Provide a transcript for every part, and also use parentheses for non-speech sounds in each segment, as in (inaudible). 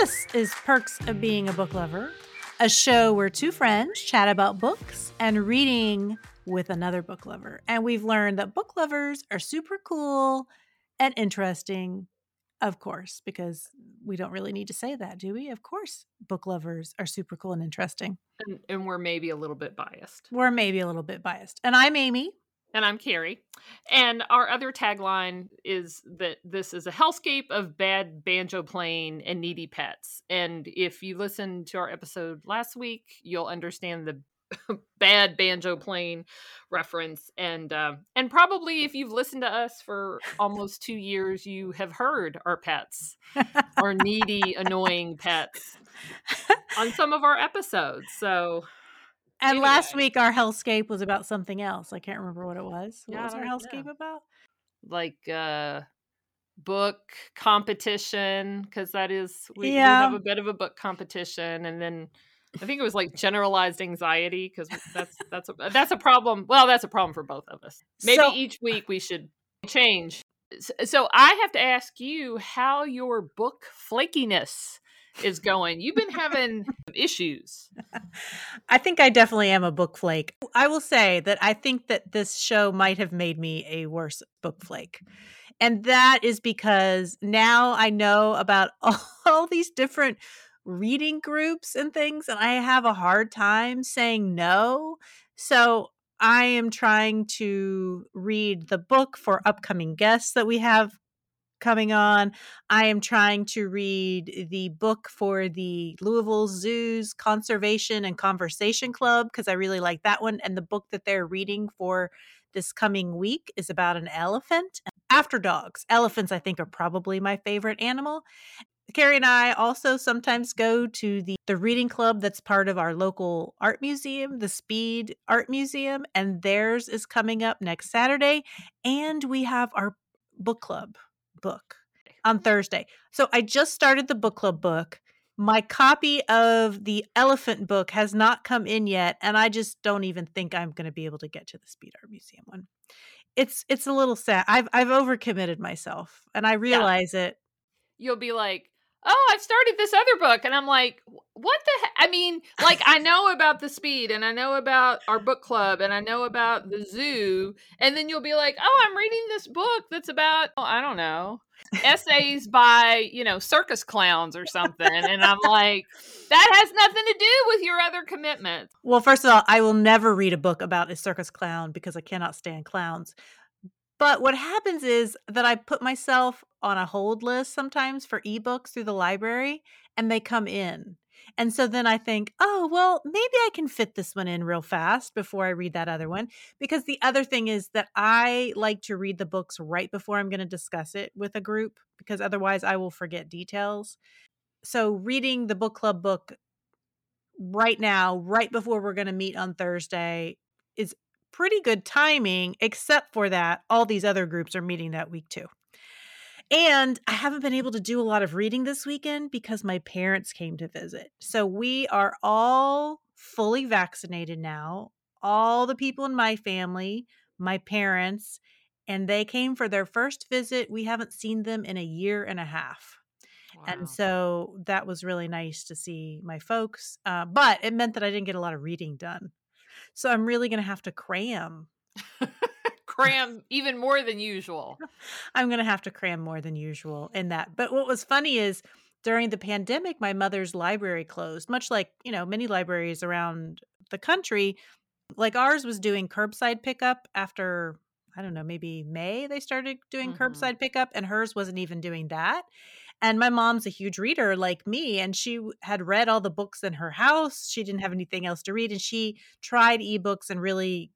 This is Perks of Being a Book Lover, a show where two friends chat about books and reading with another book lover. And we've learned that book lovers are super cool and interesting, of course, because we don't really need to say that, do we? Of course, book lovers are super cool and interesting. And, and we're maybe a little bit biased. We're maybe a little bit biased. And I'm Amy. And I'm Carrie. And our other tagline is that this is a hellscape of bad banjo playing and needy pets. And if you listened to our episode last week, you'll understand the (laughs) bad banjo playing reference and uh, and probably if you've listened to us for almost two years you have heard our pets our needy annoying pets (laughs) on some of our episodes so and anyway. last week our hellscape was about something else. I can't remember what it was. What yeah, was our hellscape know. about? Like uh book competition because that is we, yeah. we have a bit of a book competition and then I think it was like generalized anxiety because that's that's a that's a problem. Well, that's a problem for both of us. Maybe so, each week we should change. So I have to ask you how your book flakiness is going. You've been having issues. (laughs) I think I definitely am a book flake. I will say that I think that this show might have made me a worse book flake. And that is because now I know about (laughs) all, these different reading groups and things, and I have a hard time saying no. So I am trying to read the book for upcoming guests that we have coming on. I am trying to read the book for the Louisville Zoo's Conservation and Conversation Club because I really like that one. And the book that they're reading for this coming week is about an elephant. After dogs, elephants, I think, are probably my favorite animal. Carrie and I also sometimes go to the, the reading club that's part of our local art museum, the Speed Art Museum, and theirs is coming up next Saturday. And we have our book club book on Thursday. So I just started the book club book. My copy of the elephant book has not come in yet, and I just don't even think I'm going to be able to get to the Speed Art Museum one. It's it's a little sad. I've I've overcommitted myself, and I realize yeah. it. You'll be like, oh, I've started this other book. And I'm like, what the heck? I mean, like, I know about the speed and I know about our book club and I know about the zoo. And then you'll be like, oh, I'm reading this book that's about, oh, I don't know, essays by, you know, circus clowns or something. And I'm like, that has nothing to do with your other commitments. Well, first of all, I will never read a book about a circus clown because I cannot stand clowns. But what happens is that I put myself on a hold list sometimes for ebooks through the library and they come in. And so then I think, oh, well, maybe I can fit this one in real fast before I read that other one. Because the other thing is that I like to read the books right before I'm going to discuss it with a group because otherwise I will forget details. So reading the book club book right now, right before we're going to meet on Thursday, is pretty good timing, except for that all these other groups are meeting that week too. And I haven't been able to do a lot of reading this weekend because my parents came to visit. So we are all fully vaccinated now. All the people in my family, my parents, and they came for their first visit. We haven't seen them in a year and a half. Wow. And so that was really nice to see my folks. Uh, but it meant that I didn't get a lot of reading done. So I'm really going to have to cram. (laughs) cram even more than usual. (laughs) I'm going to have to cram more than usual in that. But what was funny is during the pandemic, my mother's library closed, much like, you know, many libraries around the country. Like ours was doing curbside pickup after, I don't know, maybe May they started doing mm-hmm. curbside pickup, and hers wasn't even doing that. And my mom's a huge reader like me, and she had read all the books in her house. She didn't have anything else to read, and she tried ebooks and really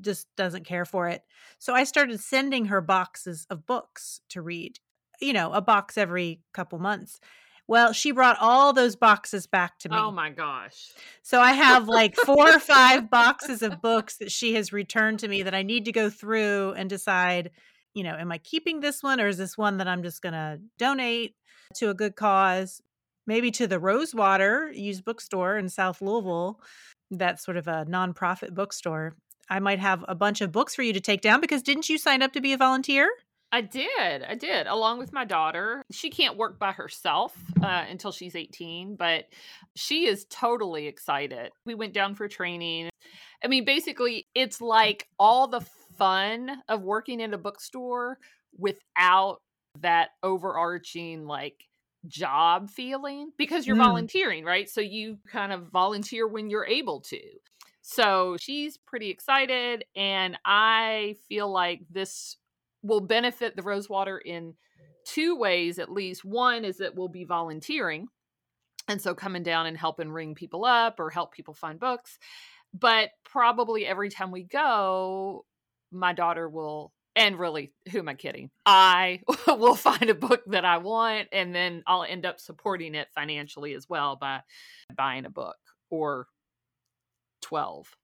just doesn't care for it. So I started sending her boxes of books to read, you know, a box every couple months. Well, she brought all those boxes back to oh me. Oh my gosh. So I have like four or five boxes of (laughs) books that she has returned to me that I need to go through and decide you know, am I keeping this one or is this one that I'm just going to donate to a good cause? Maybe to the Rosewater used bookstore in South Louisville. That's sort of a nonprofit bookstore. I might have a bunch of books for you to take down because didn't you sign up to be a volunteer? I did. I did, along with my daughter. She can't work by herself uh, until she's 18, but she is totally excited. We went down for training. I mean, basically, it's like all the fun of working in a bookstore without that overarching, like, job feeling because you're mm. volunteering, right? So you kind of volunteer when you're able to. So she's pretty excited. And I feel like this will benefit the Rosewater in two ways at least. One is that we'll be volunteering. And so coming down and helping ring people up or help people find books. But probably every time we go, my daughter will and really who am i kidding i (laughs) will find a book that i want and then i'll end up supporting it financially as well by buying a book or 12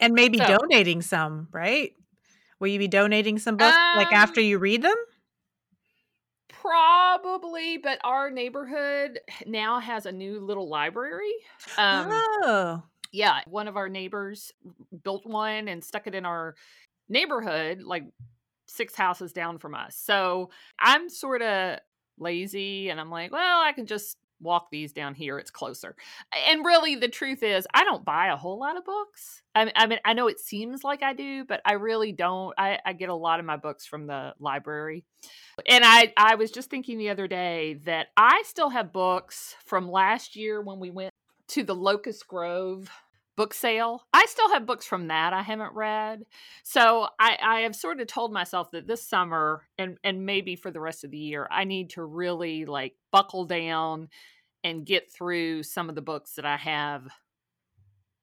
and maybe so, donating some right? Will you be donating some books um, like after you read them? Probably but our neighborhood now has a new little library um, oh. yeah one of our neighbors built one and stuck it in our neighborhood, like six houses down from us. So I'm sort of lazy and I'm like, well, I can just walk these down here. It's closer. And really, the truth is, I don't buy a whole lot of books. I, I mean, I know it seems like I do, but I really don't. I, I get a lot of my books from the library. And I, I was just thinking the other day that I still have books from last year when we went to the Locust Grove book sale. I still have books from that I haven't read. So I, I have sort of told myself that this summer and and maybe for the rest of the year, I need to really like buckle down and get through some of the books that I have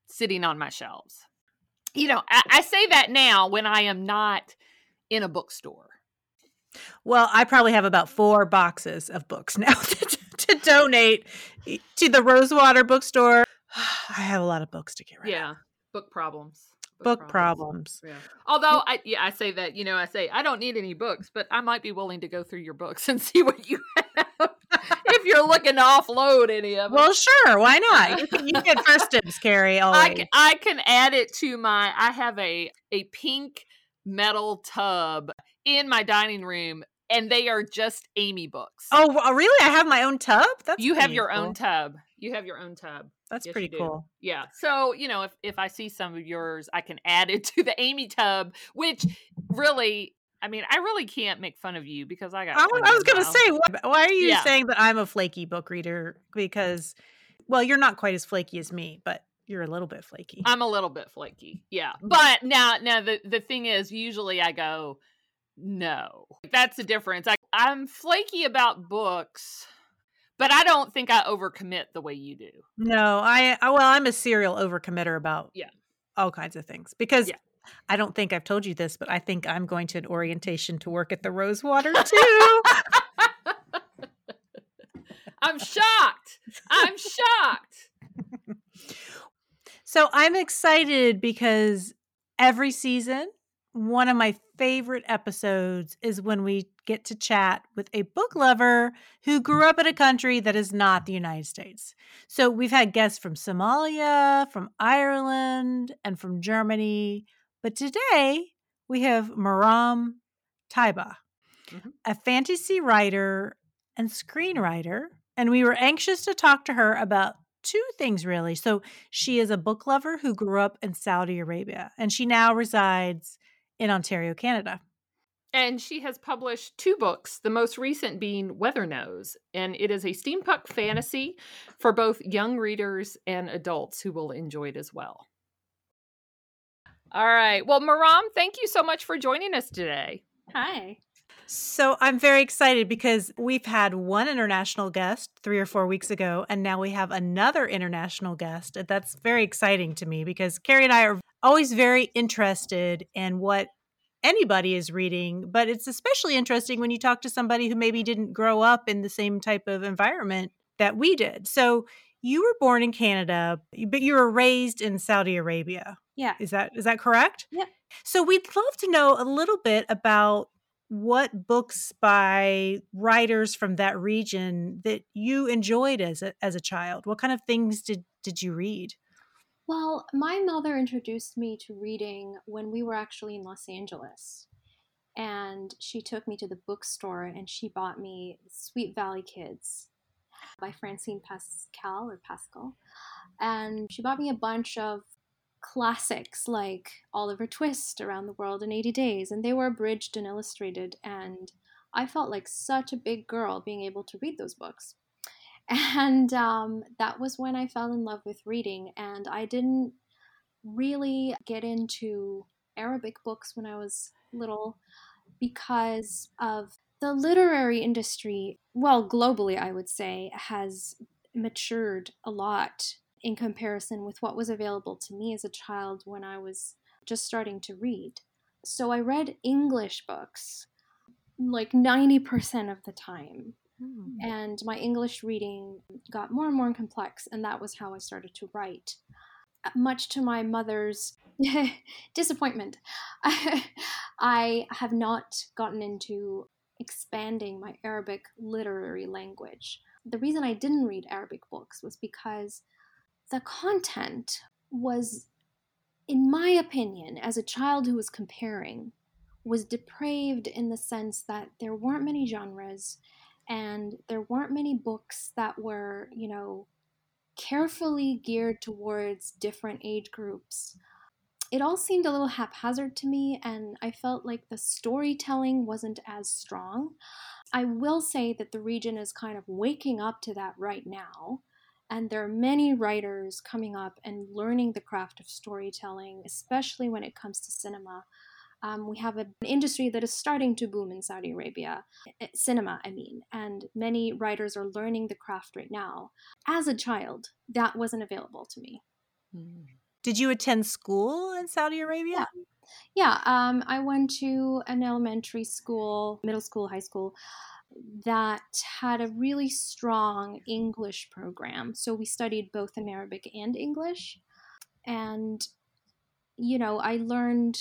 sitting on my shelves. You know, I, I say that now when I am not in a bookstore. Well, I probably have about four boxes of books (laughs) now to, to donate to the Rosewater bookstore I have a lot of books to get rid yeah. of. Book problems. Book, book problems. problems. Yeah. Although I yeah, I say that, you know, I say I don't need any books, but I might be willing to go through your books (laughs) and see what you have (laughs) if you're looking to offload any of them. Well, sure, why not? You, can, you get first (laughs) dibs, Carrie. Always. I can, I can add it to my I have a a pink metal tub in my dining room and they are just Amy books. Oh, really? I have my own tub? That's You have your cool. own tub. You have your own tub. That's yes, pretty cool. Yeah. So, you know, if, if I see some of yours, I can add it (laughs) to the Amy tub, which really, I mean, I really can't make fun of you because I got. I, I was going to say, why are you yeah. saying that I'm a flaky book reader? Because, well, you're not quite as flaky as me, but you're a little bit flaky. I'm a little bit flaky. Yeah. But now, now the, the thing is, usually I go, no, that's the difference. I, I'm flaky about books but I don't think I overcommit the way you do. No, I, I well, I'm a serial overcommitter about yeah all kinds of things because yeah. I don't think I've told you this, but I think I'm going to an orientation to work at the Rosewater too. (laughs) I'm shocked. I'm shocked. (laughs) so I'm excited because every season one of my favorite episodes is when we get to chat with a book lover who grew up in a country that is not the United States. So we've had guests from Somalia, from Ireland, and from Germany. But today we have Maram Taibah, mm-hmm. a fantasy writer and screenwriter. And we were anxious to talk to her about two things really. So she is a book lover who grew up in Saudi Arabia and she now resides in Ontario, Canada. And she has published two books, the most recent being Weather Weathernose. And it is a steampunk fantasy for both young readers and adults who will enjoy it as well. All right. Well, Maram, thank you so much for joining us today. Hi. So I'm very excited because we've had one international guest three or four weeks ago, and now we have another international guest. That's very exciting to me because Carrie and I are always very interested in what anybody is reading, but it's especially interesting when you talk to somebody who maybe didn't grow up in the same type of environment that we did. So you were born in Canada, but you were raised in Saudi Arabia. Yeah. Is that is that correct? Yeah. So we'd love to know a little bit about what books by writers from that region that you enjoyed as a, as a child. What kind of things did did you read? Well, my mother introduced me to reading when we were actually in Los Angeles. and she took me to the bookstore and she bought me Sweet Valley Kids by Francine Pascal or Pascal. And she bought me a bunch of classics like Oliver Twist, Around the World in 80 Days, and they were abridged and illustrated. And I felt like such a big girl being able to read those books. (laughs) And um, that was when I fell in love with reading. And I didn't really get into Arabic books when I was little because of the literary industry, well, globally, I would say, has matured a lot in comparison with what was available to me as a child when I was just starting to read. So I read English books like 90% of the time. Mm. And my English reading got more and more complex, and that was how I started to write. Much to my mother's (laughs) disappointment, (laughs) I have not gotten into expanding my Arabic literary language. The reason I didn't read Arabic books was because the content was, in my opinion, as a child who was comparing, was depraved in the sense that there weren't many genres and there weren't many books that were, you know, carefully geared towards different age groups. It all seemed a little haphazard to me, and I felt like the storytelling wasn't as strong. I will say that the region is kind of waking up to that right now. And there are many writers coming up and learning the craft of storytelling, especially when it comes to cinema. Um, we have an industry that is starting to boom in Saudi Arabia, eh, cinema, I mean, and many writers are learning the craft right now. As a child, that wasn't available to me. Hmm. Did you attend school in Saudi Arabia? Yeah, yeah um, I went to an elementary school, middle school, high school that had a really strong English program. So we studied both in Arabic and English. And, you know, I learned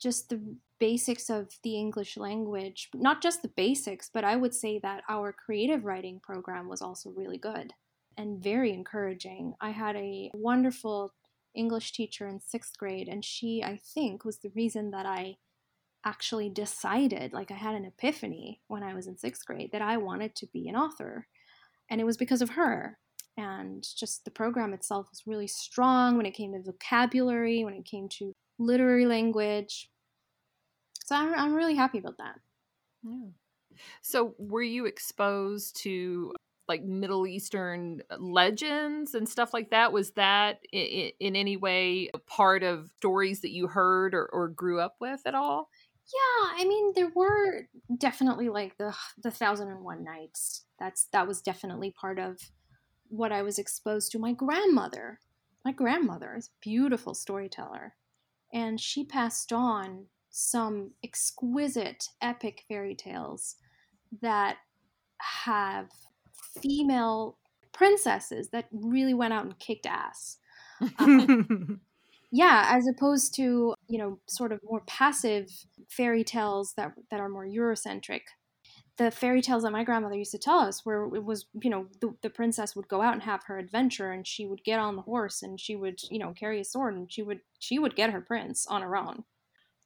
just the basics of the English language. Not just the basics, but I would say that our creative writing program was also really good and very encouraging. I had a wonderful English teacher in sixth grade, and she, I think, was the reason that I actually decided, like I had an epiphany when I was in sixth grade, that I wanted to be an author. And it was because of her. And just the program itself was really strong when it came to vocabulary, when it came to literary language. So I'm, I'm really happy about that. Yeah. So were you exposed to like Middle Eastern uh, legends and stuff like that? Was that in, in any way part of stories that you heard or, or grew up with at all? Yeah, I mean there were definitely like the the Thousand and One Nights. That's that was definitely part of what I was exposed to. My grandmother, my grandmother is a beautiful storyteller, and she passed on some exquisite epic fairy tales that have female princesses that really went out and kicked ass. Um, (laughs) yeah, as opposed to, you know, sort of more passive fairy tales that that are more Eurocentric. The fairy tales that my grandmother used to tell us where it was, you know, the, the princess would go out and have her adventure and she would get on the horse and she would, you know, carry a sword and she would she would get her prince on her own.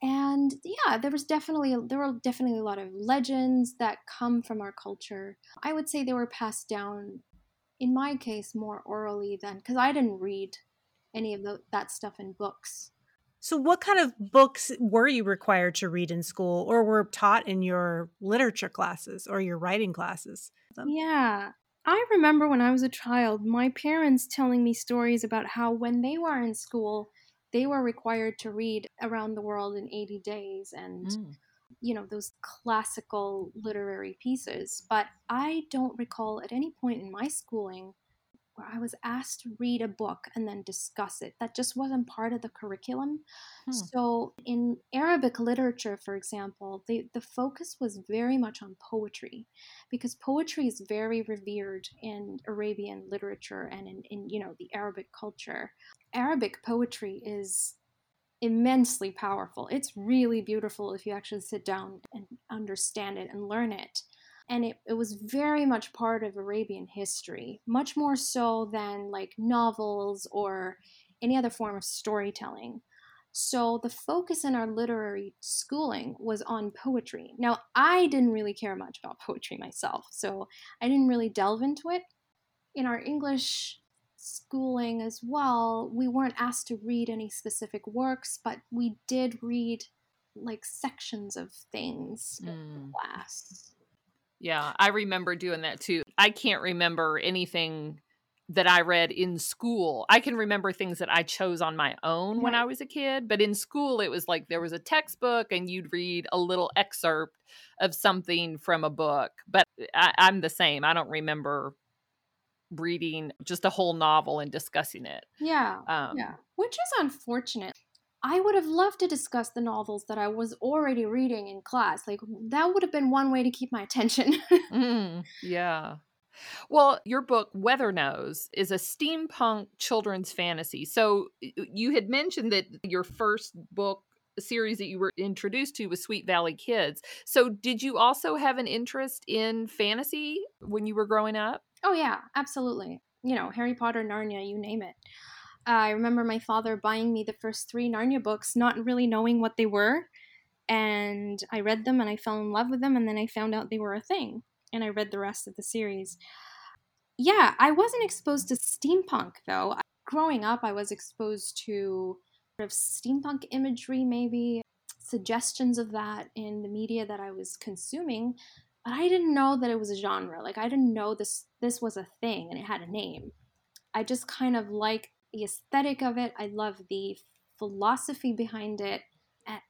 And yeah, there was definitely there were definitely a lot of legends that come from our culture. I would say they were passed down in my case more orally than because I didn't read any of the, that stuff in books. So, what kind of books were you required to read in school or were taught in your literature classes or your writing classes? Yeah. I remember when I was a child, my parents telling me stories about how when they were in school, they were required to read Around the World in 80 Days and, mm. you know, those classical literary pieces. But I don't recall at any point in my schooling where I was asked to read a book and then discuss it. That just wasn't part of the curriculum. Hmm. So, in Arabic literature, for example, the, the focus was very much on poetry because poetry is very revered in Arabian literature and in, in you know, the Arabic culture. Arabic poetry is immensely powerful. It's really beautiful if you actually sit down and understand it and learn it and it, it was very much part of Arabian history, much more so than like novels or any other form of storytelling. So the focus in our literary schooling was on poetry. Now, I didn't really care much about (laughs) poetry myself, so I didn't really delve into it. In our English schooling as well, we weren't asked to read any specific works, but we did read like sections of things mm. in class. Yeah, I remember doing that too. I can't remember anything that I read in school. I can remember things that I chose on my own when I was a kid, but in school it was like there was a textbook and you'd read a little excerpt of something from a book. But I, am the same. I don't remember reading just a whole novel and discussing it. Yeah. Um, yeah. Which is unfortunate. I would have loved to discuss the novels that I was already reading in class. Like that would have been one way to keep my attention. (laughs) mm, yeah. Well, your book, Weathernose, is a steampunk children's fantasy. So you had mentioned that your first book series that you were introduced to was Sweet Valley Kids. So did you also have an interest in fantasy when you were growing up? Oh, yeah, absolutely. You know, Harry Potter, Narnia, you name it. I remember my father buying me the first three Narnia books, not really knowing what they were. And I read them and I fell in love with them, and then I found out they were a thing and I read the rest of the series. Yeah, I wasn't exposed to steampunk though. Growing up, I was exposed to sort of steampunk imagery, maybe suggestions of that in the media that I was consuming, but I didn't know that it was a genre. Like I didn't know this this was a thing and it had a name. I just kind of like the aesthetic of it. I love the philosophy behind it.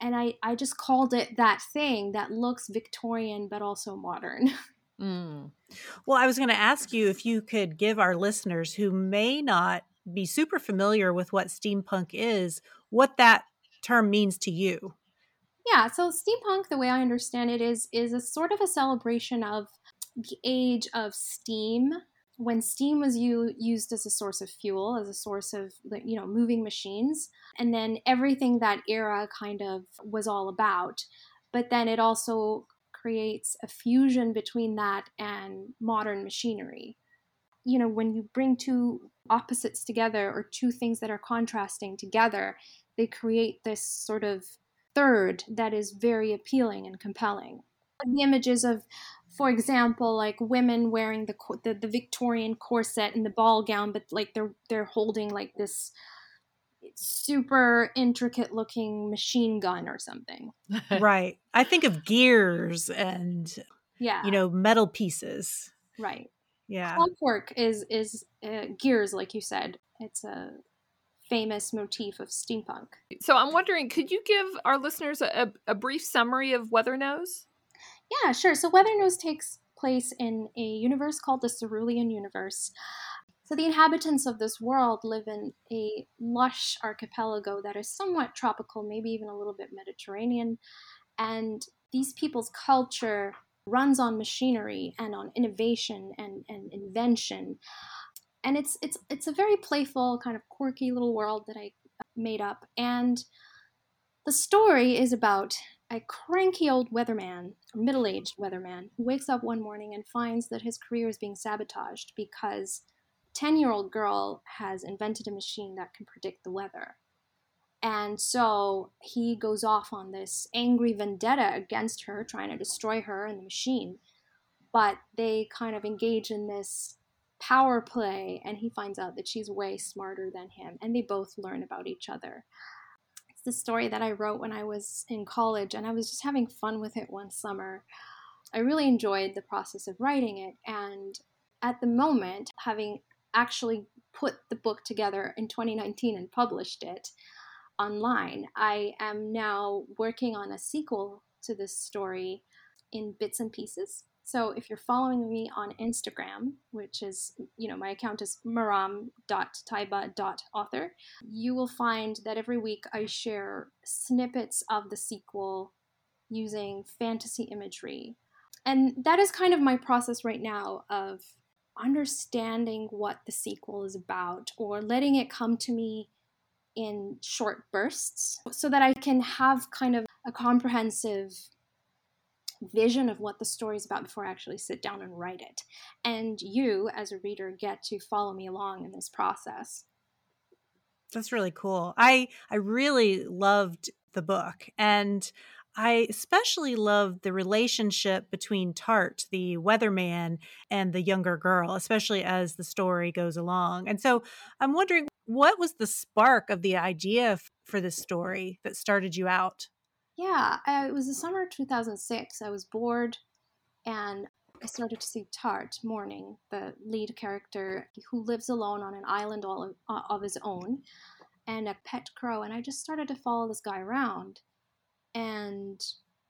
And I, I just called it that thing that looks Victorian but also modern. (laughs) Mm. Well, I was going to ask you if you could give our listeners who may not be super familiar with what steampunk is, what that term means to you. Yeah, so steampunk, the way I understand it, is is a sort of a celebration of the age of steam when steam was u- used as a source of fuel as a source of you know moving machines and then everything that era kind of was all about but then it also creates a fusion between that and modern machinery. You know, when you bring two opposites together or two things that are contrasting together, they create this sort of third that is very appealing and compelling. The images of, for example, like women wearing the, the, the Victorian corset and the ball gown, but like they're they're holding like this super intricate looking machine gun or something. (laughs) right. I think of gears and yeah, you know, metal pieces. Right. Yeah. Clockwork is is uh, gears, like you said. It's a famous motif of steampunk. So I'm wondering, could you give our listeners a, a brief summary of Weathernose? Yeah, sure. So Weathernose takes place in a universe called the Cerulean Universe. So the inhabitants of this world live in a lush archipelago that is somewhat tropical, maybe even a little bit Mediterranean. And these people's culture runs on machinery and on innovation and, and invention. And it's it's it's a very playful, kind of quirky little world that I made up. And the story is about a cranky old weatherman, middle aged weatherman, who wakes up one morning and finds that his career is being sabotaged because a 10 year old girl has invented a machine that can predict the weather. And so he goes off on this angry vendetta against her, trying to destroy her and the machine. But they kind of engage in this power play, and he finds out that she's way smarter than him, and they both learn about each other. The story that I wrote when I was in college, and I was just having fun with it one summer. I really enjoyed the process of writing it, and at the moment, having actually put the book together in 2019 and published it online. I am now working on a sequel to this story in bits and pieces. So if you're following me on Instagram, which is, you know, my account is maram.taiba.author, you will find that every week I share snippets of the sequel using fantasy imagery. And that is kind of my process right now of understanding what the sequel is about or letting it come to me in short bursts so that I can have kind of a comprehensive vision of what the story is about before I actually sit down and write it. And you, as a reader, get to follow me along in this process. That's really cool. I I really loved the book and I especially loved the relationship between Tart, the weatherman, and the younger girl, especially as the story goes along. And so I'm wondering what was the spark of the idea for this story that started you out? Yeah, uh, it was the summer of 2006. I was bored and I started to see Tart Morning, the lead character who lives alone on an island all of, uh, of his own, and a pet crow. And I just started to follow this guy around. And,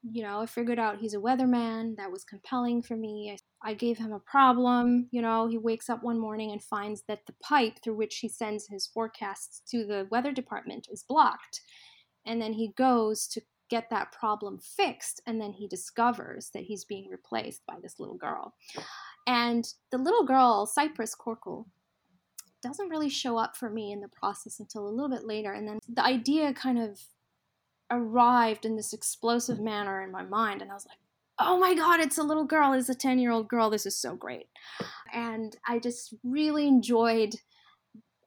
you know, I figured out he's a weatherman. That was compelling for me. I, I gave him a problem. You know, he wakes up one morning and finds that the pipe through which he sends his forecasts to the weather department is blocked. And then he goes to get that problem fixed and then he discovers that he's being replaced by this little girl. And the little girl cypress corkle doesn't really show up for me in the process until a little bit later and then the idea kind of arrived in this explosive manner in my mind and i was like oh my god it's a little girl it's a 10 year old girl this is so great. And i just really enjoyed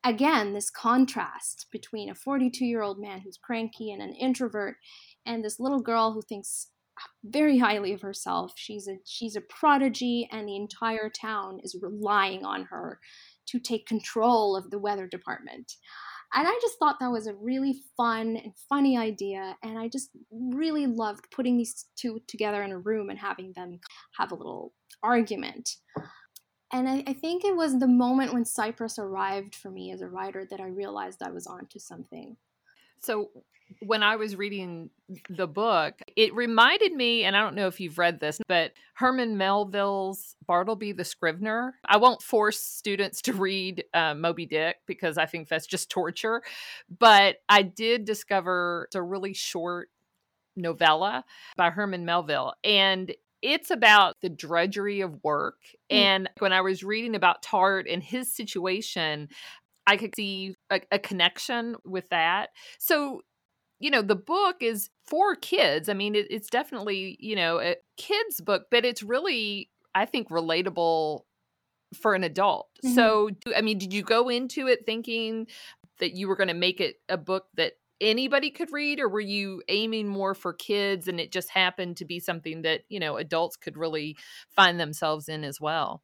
again this contrast between a 42 year old man who's cranky and an introvert and this little girl who thinks very highly of herself. She's a she's a prodigy and the entire town is relying on her to take control of the weather department. And I just thought that was a really fun and funny idea and I just really loved putting these two together in a room and having them have a little argument. And I, I think it was the moment when Cypress arrived for me as a writer that I realized I was onto something. So, when I was reading the book, it reminded me, and I don't know if you've read this, but Herman Melville's Bartleby the Scrivener. I won't force students to read uh, Moby Dick because I think that's just torture. But I did discover a really short novella by Herman Melville. And it's about the drudgery of work. Mm. And when I was reading about Tart and his situation, I could see a, a, connection with that. So you know the book is for kids i mean it, it's definitely you know a kids book but it's really i think relatable for an adult mm-hmm. so i mean did you go into it thinking that you were going to make it a book that anybody could read or were you aiming more for kids and it just happened to be something that you know adults could really find themselves in as well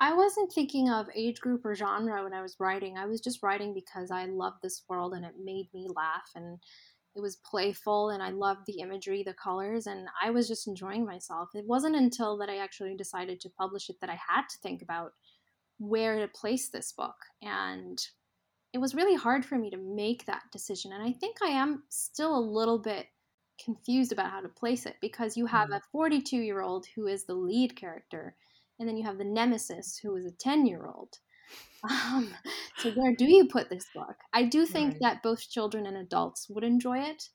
I wasn't thinking of age group or genre when I was writing. I was just writing because I loved this world and it made me laugh and it was playful and I loved the imagery, the colors, and I was just enjoying myself. It wasn't until that I actually decided to publish it that I had to think about where to place this book. And it was really hard for me to make that decision. And I think I am still a little bit confused about how to place it because you have mm-hmm. a 42 year old who is the lead character and then you have the nemesis who is a 10 year old (laughs) um, so where do you put this book? I do think right. that both children and adults would enjoy it.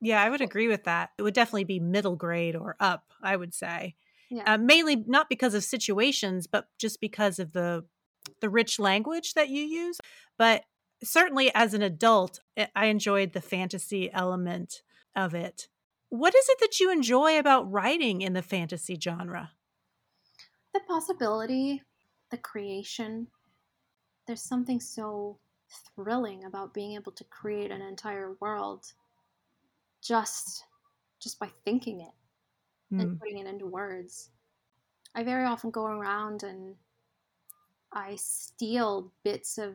Yeah i would agree with that. It would definitely be middle grade or up i would say. Yeah. Uh, mainly not because of situations but just because of the the rich language that you use. But certainly as an adult eh, i enjoyed the fantasy element of it. What is it that you enjoy about writing in the fantasy genre the possibility, the creation. There's something so thrilling about being able to create an entire world just just by thinking it mm. and hmm. putting it into words. I very often go around and I steal bits of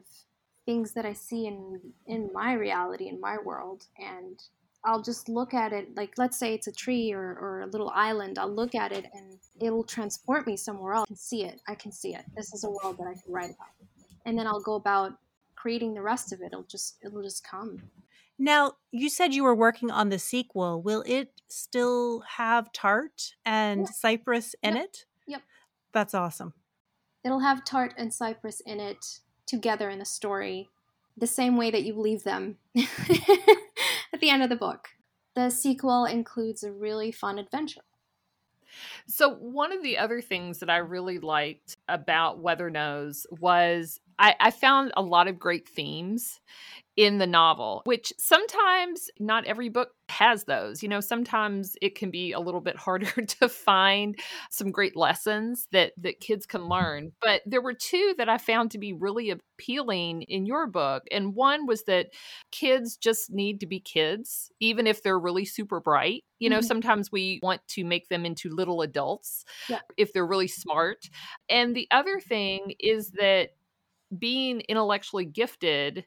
things that I see in in my reality in my world and I'll just look at it like let's say it's a tree or, or a little island. I'll look at it and it'll transport me somewhere else. I can see it. I can see it. This is a world that I can write about. And then I'll go about creating the rest of it. It'll just it'll just come. Now, you said you were working on the sequel. Will it still have Tart and yeah. Cypress in yep. it? Yep. That's awesome. It'll have Tart and Cypress in it together in the story, the same way that you leave them (laughs) at the end of the book. The sequel includes a really fun adventure. So, one of the other things that I really liked about Weathernose was I, I found a lot of great themes in the novel, which sometimes not every book has those. You know, sometimes it can be a little bit harder (laughs) to find some great lessons that that kids can learn. But there were two that I found to be really appealing in your book. And one was that kids just need to be kids even if they're really super bright. You know, mm-hmm. sometimes we want to make them into little adults yeah. if they're really smart. And the other thing is that being intellectually gifted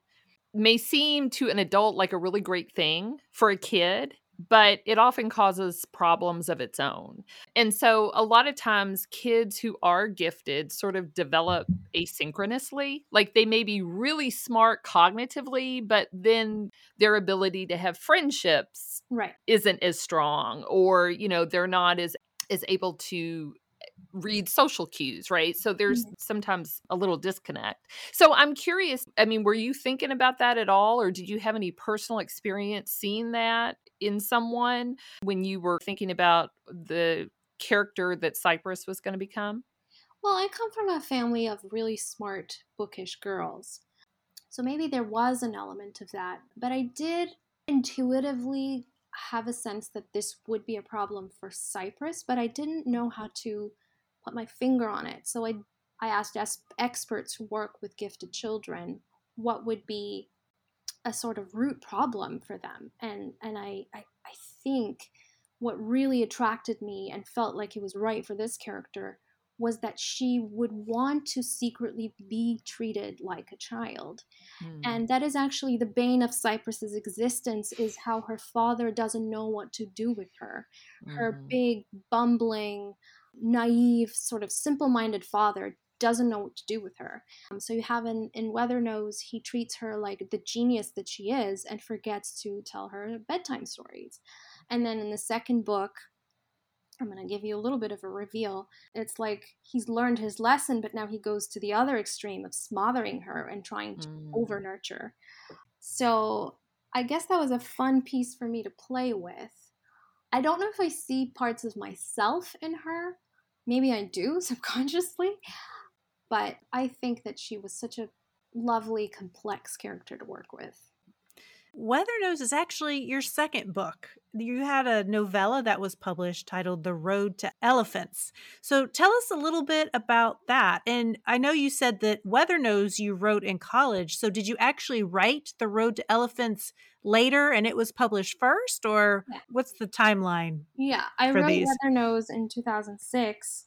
may seem to an adult like a really great thing for a kid but it often causes problems of its own. And so, a lot of times, kids who are gifted sort of develop asynchronously. Like they may be really smart cognitively, but then their ability to have friendships right. isn't as strong, or, you know, they're not as as able to read social cues, right? So there's mm-hmm. sometimes a little disconnect. So I'm curious, I mean, were you thinking about that at all or did you have any personal experience seeing that in someone when you were thinking about the character that Cypress was going to become? Well, I come from a family of really smart, bookish girls. So maybe there was an element of that, but I did intuitively have a sense that this would be a problem for Cypress, but I didn't know how to put my finger on it. So I, I asked experts who work with gifted children what would be a sort of root problem for them. And, and I, I, I think what really attracted me and felt like it was right for this character was that she would want to secretly be treated like a child mm. and that is actually the bane of cypress's existence is how her father doesn't know what to do with her mm. her mm-hmm. big bumbling naive, sort of simple minded father doesn't know what to do with her. Um, so you have in, in Weathernose, he treats her like the genius that she is and forgets to tell her bedtime stories. And then in the second book, I'm going to give you a little bit of a reveal. It's like he's learned his lesson, but now he goes to the other extreme of smothering her and trying to mm. over nurture. So I guess that was a fun piece for me to play with. I don't know if I see parts of myself in her, maybe I do (laughs) subconsciously, but I think that she was such a lovely, complex character to work with. Weather Nose is actually your second book. You had a novella that was published titled The Road to Elephants. So tell us a little bit about that. And I know you said that Weathernose you wrote in college. So did you actually write The Road to Elephants later and it was published first? Or yeah. what's the timeline? Yeah, I wrote these? Weathernose in 2006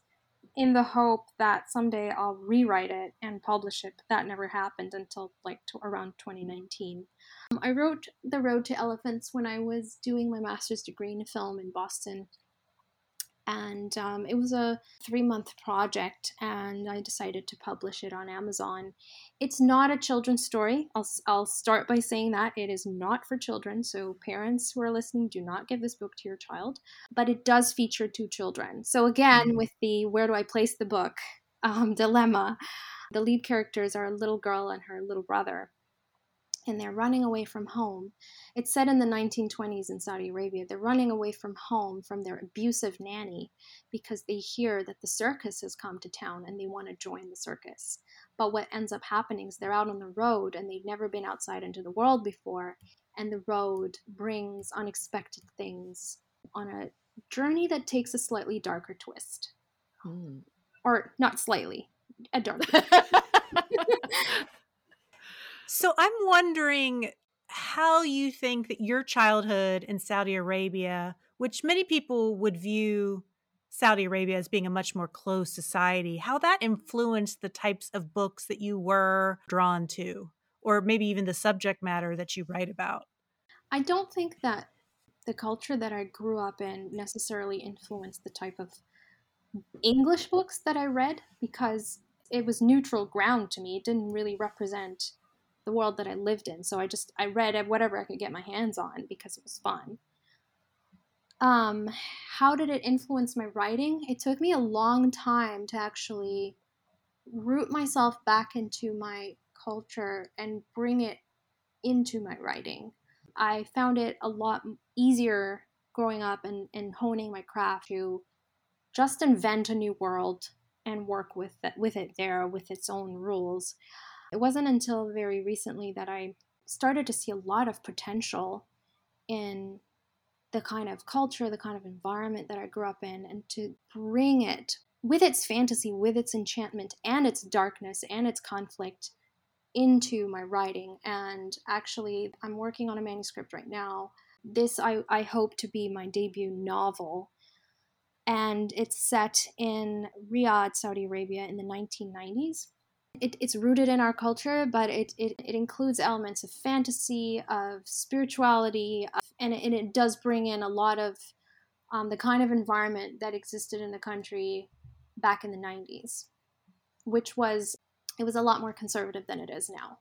in the hope that someday I'll rewrite it and publish it. But that never happened until like to around 2019. Um, I wrote The Road to Elephants when I was doing my master's degree in film in Boston. And um, it was a three month project, and I decided to publish it on Amazon. It's not a children's story. I'll, I'll start by saying that it is not for children. So, parents who are listening, do not give this book to your child. But it does feature two children. So, again, mm-hmm. with the where do I place the book um, dilemma, the lead characters are a little girl and her little brother and they're running away from home. It's set in the 1920s in Saudi Arabia. They're running away from home from their abusive nanny because they hear that the circus has come to town and they want to join the circus. But what ends up happening is they're out on the road and they've never been outside into the world before, and the road brings unexpected things on a journey that takes a slightly darker twist. Mm. Or not slightly, a darker. (laughs) (laughs) So I'm wondering how you think that your childhood in Saudi Arabia, which many people would view Saudi Arabia as being a much more closed society, how that influenced the types of books that you were drawn to, or maybe even the subject matter that you write about. I don't think that the culture that I grew up in necessarily influenced the type of English books that I read because it was neutral ground to me. It didn't really represent the world that I lived in. So I just I read whatever I could get my hands on because it was fun. Um, how did it influence my writing? It took me a long time to actually root myself back into my culture and bring it into my writing. I found it a lot easier growing up and, and honing my craft to just invent a new world and work with it, with it there with its own rules It wasn't until very recently that I started to see a lot of potential in the kind of culture, the kind of environment that I grew up in, and to bring it with its fantasy, with its enchantment, and its darkness, and its conflict into my writing. And actually, I'm working on a manuscript right now. This, I, I hope to be my debut novel. And it's set in Riyadh, Saudi Arabia in the 1990s. It, it's rooted in our culture, but it, it, it includes elements of fantasy, of spirituality, of, and, it, and it does bring in a lot of um, the kind of environment that existed in the country back in the 90s, which was it was a lot more conservative than it is now.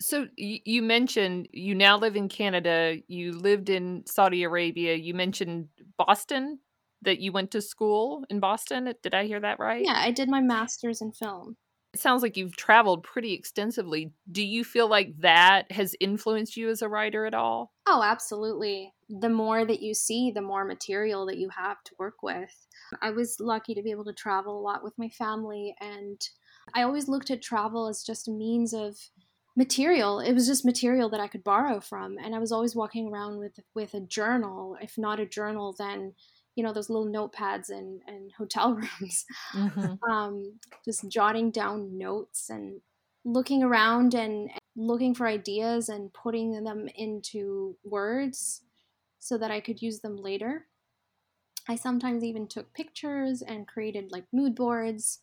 So you mentioned you now live in Canada, you lived in Saudi Arabia, you mentioned Boston that you went to school in Boston. Did I hear that right? Yeah, I did my masters in film. Sounds like you've traveled pretty extensively. Do you feel like that has influenced you as a writer at all? Oh, absolutely. The more that you see, the more material that you have to work with. I was lucky to be able to travel a lot with my family and I always looked at travel as just a means of material. It was just material that I could borrow from, and I was always walking around with with a journal. If not a journal, then you know those little notepads and and hotel (laughs) rooms, mm-hmm. um, just jotting down notes and looking around and looking for ideas and putting them into words so that I could use them later. I sometimes even took pictures and created like mood boards.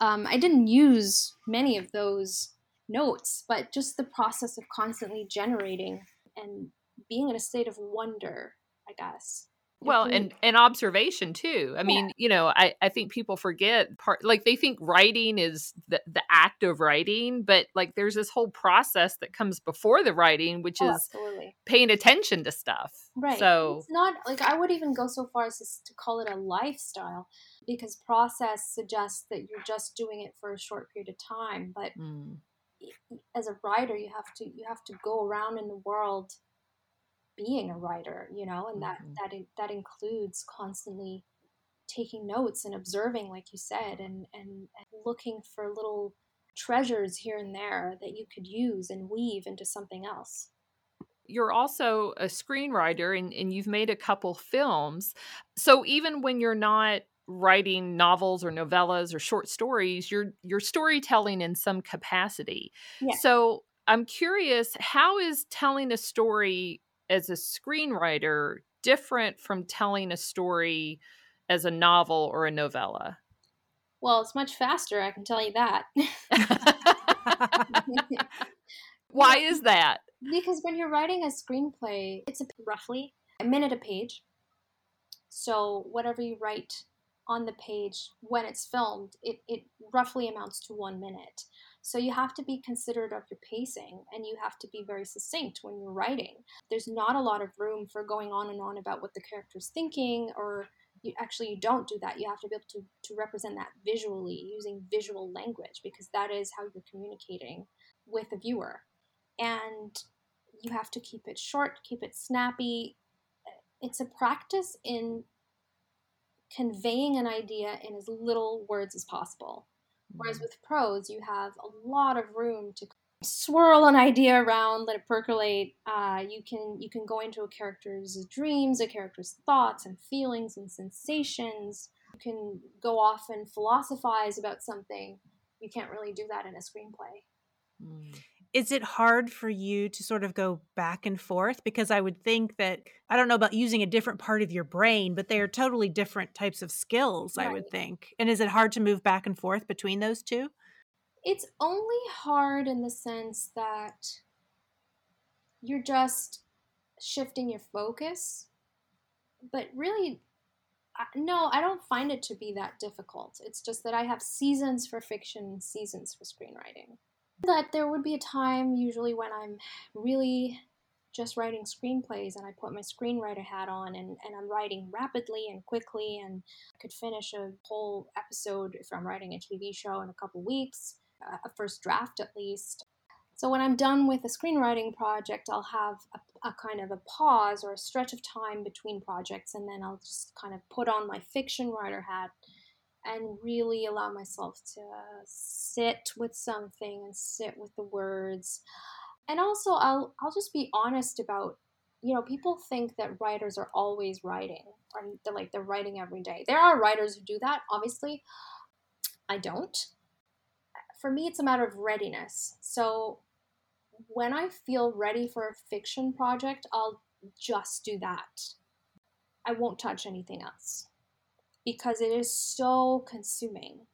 Um, I didn't use many of those notes, but just the process of constantly generating and being in a state of wonder, I guess well and and observation too i mean you know i i think people forget part like they think writing is the, the act of writing but like there's this whole process that comes before the writing which oh, is absolutely. paying attention to stuff right so it's not like i would even go so far as to call it a lifestyle because process suggests that you're just doing it for a short period of time but mm. as a writer you have to you have to go around in the world being a writer you know and that mm-hmm. that that includes constantly taking notes and observing like you said and, and and looking for little treasures here and there that you could use and weave into something else you're also a screenwriter and, and you've made a couple films so even when you're not writing novels or novellas or short stories you're you're storytelling in some capacity yeah. so i'm curious how is telling a story as a screenwriter different from telling a story as a novel or a novella? Well, it's much faster, I can tell you that. (laughs) (laughs) Why is that? Because when you're writing a screenplay, it's a, roughly a minute a page. So whatever you write on the page when it's filmed, it, it roughly amounts to one minute. So you have to be considerate of your pacing and you have to be very succinct when you're writing. There's not a lot of room for going on and on about what the character's thinking or you actually you don't do that. You have to be able to, to represent that visually using visual language because that is how you're communicating with the viewer. And you have to keep it short, keep it snappy. It's a practice in conveying an idea in as little words as possible. Whereas with prose, you have a lot of room to swirl an idea around, let it percolate. Uh, you can you can go into a character's dreams, a character's thoughts and feelings and sensations. You can go off and philosophize about something. You can't really do that in a screenplay. Mm is it hard for you to sort of go back and forth? Because i would think that i don't know about using a different part of your brain but they are totally different types of skills right. i would think. And is it hard to move back and forth between those two? It's only hard in the sense that you're just shifting your focus but really no i don't find it to be that difficult. It's just that i have seasons for fiction and seasons for screenwriting that there would be a time usually when I'm really just writing screenplays and I put my screenwriter hat on and, and I'm writing rapidly and quickly and could finish a whole episode if I'm writing a TV show in a couple weeks, uh, a first draft at least. So when I'm done with a screenwriting project, I'll have a, a, kind of a pause or a stretch of time between projects, and then I'll just kind of put on my fiction writer hat and really allow myself to sit with something and sit with the words. And also I'll I'll just be honest about you know, people think that writers are always writing or they're like they're writing every day. There are writers who do that, obviously. I don't. For me, it's a matter of readiness. So when I feel ready for a fiction project, I'll just do that. I won't touch anything else because it is so consuming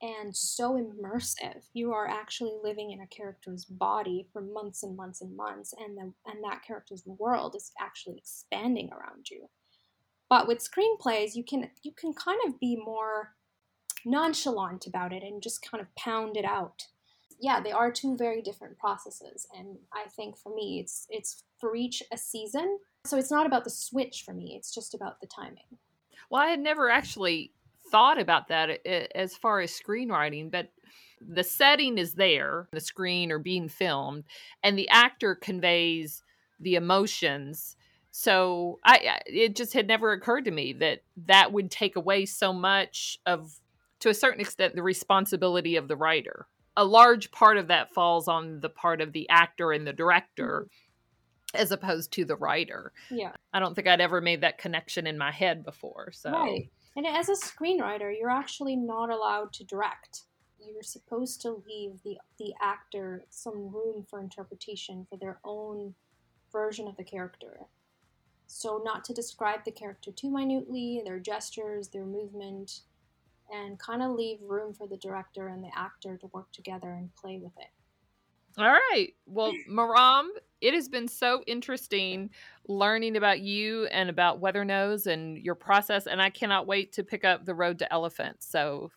and so immersive. You are actually living in a character's body for months and months and months, and the, and that character's world is actually expanding around you. But with screenplays, you can you can kind of be more nonchalant about it and just kind of pound it out. Yeah, they are two very different processes, and I think for me, it's it's for each a season. So it's not about the switch for me; it's just about the timing. Well, I had never actually thought about that as far as screenwriting, but the setting is there, the screen or being filmed, and the actor conveys the emotions. So I it just had never occurred to me that that would take away so much of to a certain extent the responsibility of the writer. A large part of that falls on the part of the actor and the director. Mm-hmm as opposed to the writer. Yeah. I don't think I'd ever made that connection in my head before. So right. And as a screenwriter, you're actually not allowed to direct. You're supposed to leave the the actor some room for interpretation for their own version of the character. So not to describe the character too minutely, their gestures, their movement, and kind of leave room for the director and the actor to work together and play with it. All right. Well, Maram, it has been so interesting learning about you and about Weathernose and your process, and I cannot wait to pick up the road to elephants. So,